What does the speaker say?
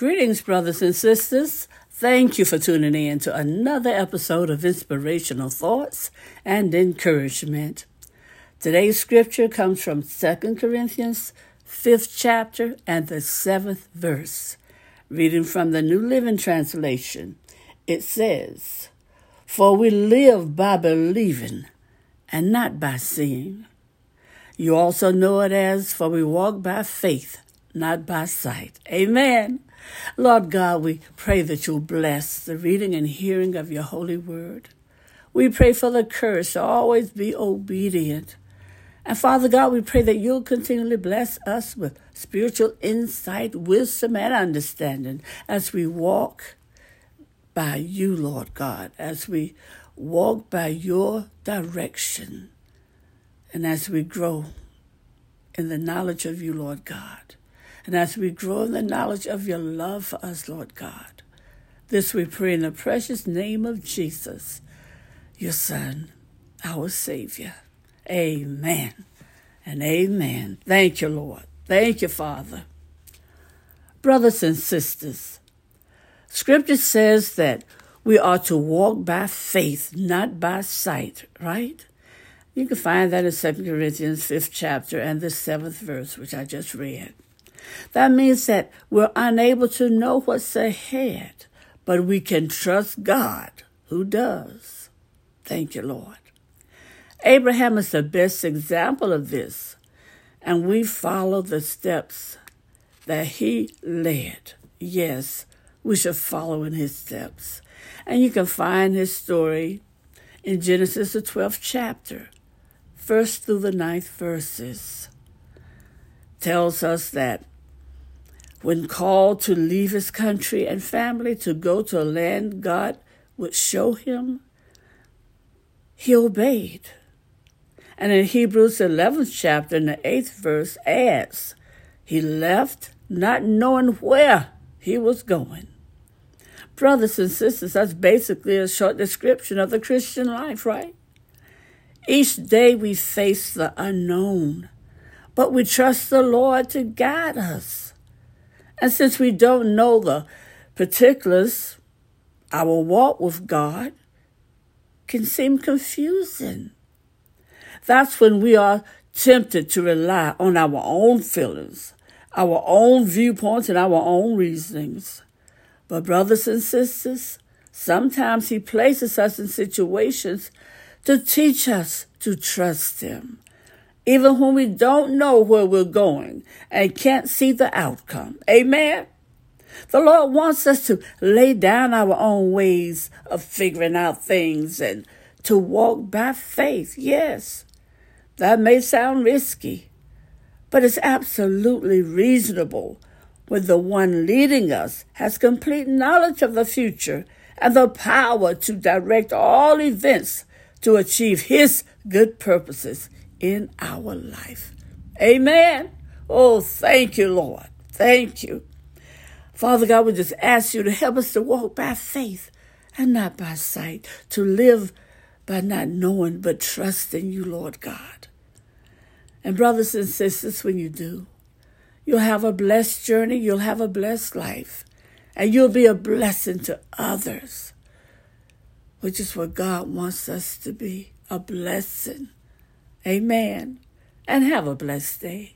Greetings, brothers and sisters. Thank you for tuning in to another episode of Inspirational Thoughts and Encouragement. Today's scripture comes from 2 Corinthians, 5th chapter, and the 7th verse. Reading from the New Living Translation, it says, For we live by believing and not by seeing. You also know it as, For we walk by faith, not by sight. Amen. Lord God, we pray that you'll bless the reading and hearing of your holy word. We pray for the courage to always be obedient. And Father God, we pray that you'll continually bless us with spiritual insight, wisdom, and understanding as we walk by you, Lord God, as we walk by your direction, and as we grow in the knowledge of you, Lord God. And as we grow in the knowledge of your love for us, Lord God, this we pray in the precious name of Jesus, your Son, our Savior. Amen and amen. Thank you, Lord. Thank you, Father. Brothers and sisters, Scripture says that we are to walk by faith, not by sight, right? You can find that in 2 Corinthians 5th chapter and the 7th verse, which I just read. That means that we're unable to know what's ahead, but we can trust God who does. Thank you, Lord. Abraham is the best example of this, and we follow the steps that he led. Yes, we should follow in his steps. And you can find his story in Genesis, the 12th chapter, first through the ninth verses. Tells us that when called to leave his country and family to go to a land God would show him, he obeyed. And in Hebrews 11th chapter, in the 8th verse, adds, he left not knowing where he was going. Brothers and sisters, that's basically a short description of the Christian life, right? Each day we face the unknown, but we trust the Lord to guide us. And since we don't know the particulars, our walk with God can seem confusing. That's when we are tempted to rely on our own feelings, our own viewpoints, and our own reasonings. But, brothers and sisters, sometimes He places us in situations to teach us to trust Him even when we don't know where we're going and can't see the outcome. Amen. The Lord wants us to lay down our own ways of figuring out things and to walk by faith. Yes, that may sound risky, but it's absolutely reasonable when the one leading us has complete knowledge of the future and the power to direct all events to achieve His good purposes in our life. Amen. Oh, thank you, Lord. Thank you. Father God, we just ask you to help us to walk by faith and not by sight, to live by not knowing but trusting you, Lord God. And brothers and sisters, when you do, you'll have a blessed journey, you'll have a blessed life, and you'll be a blessing to others, which is what God wants us to be a blessing. Amen. And have a blessed day.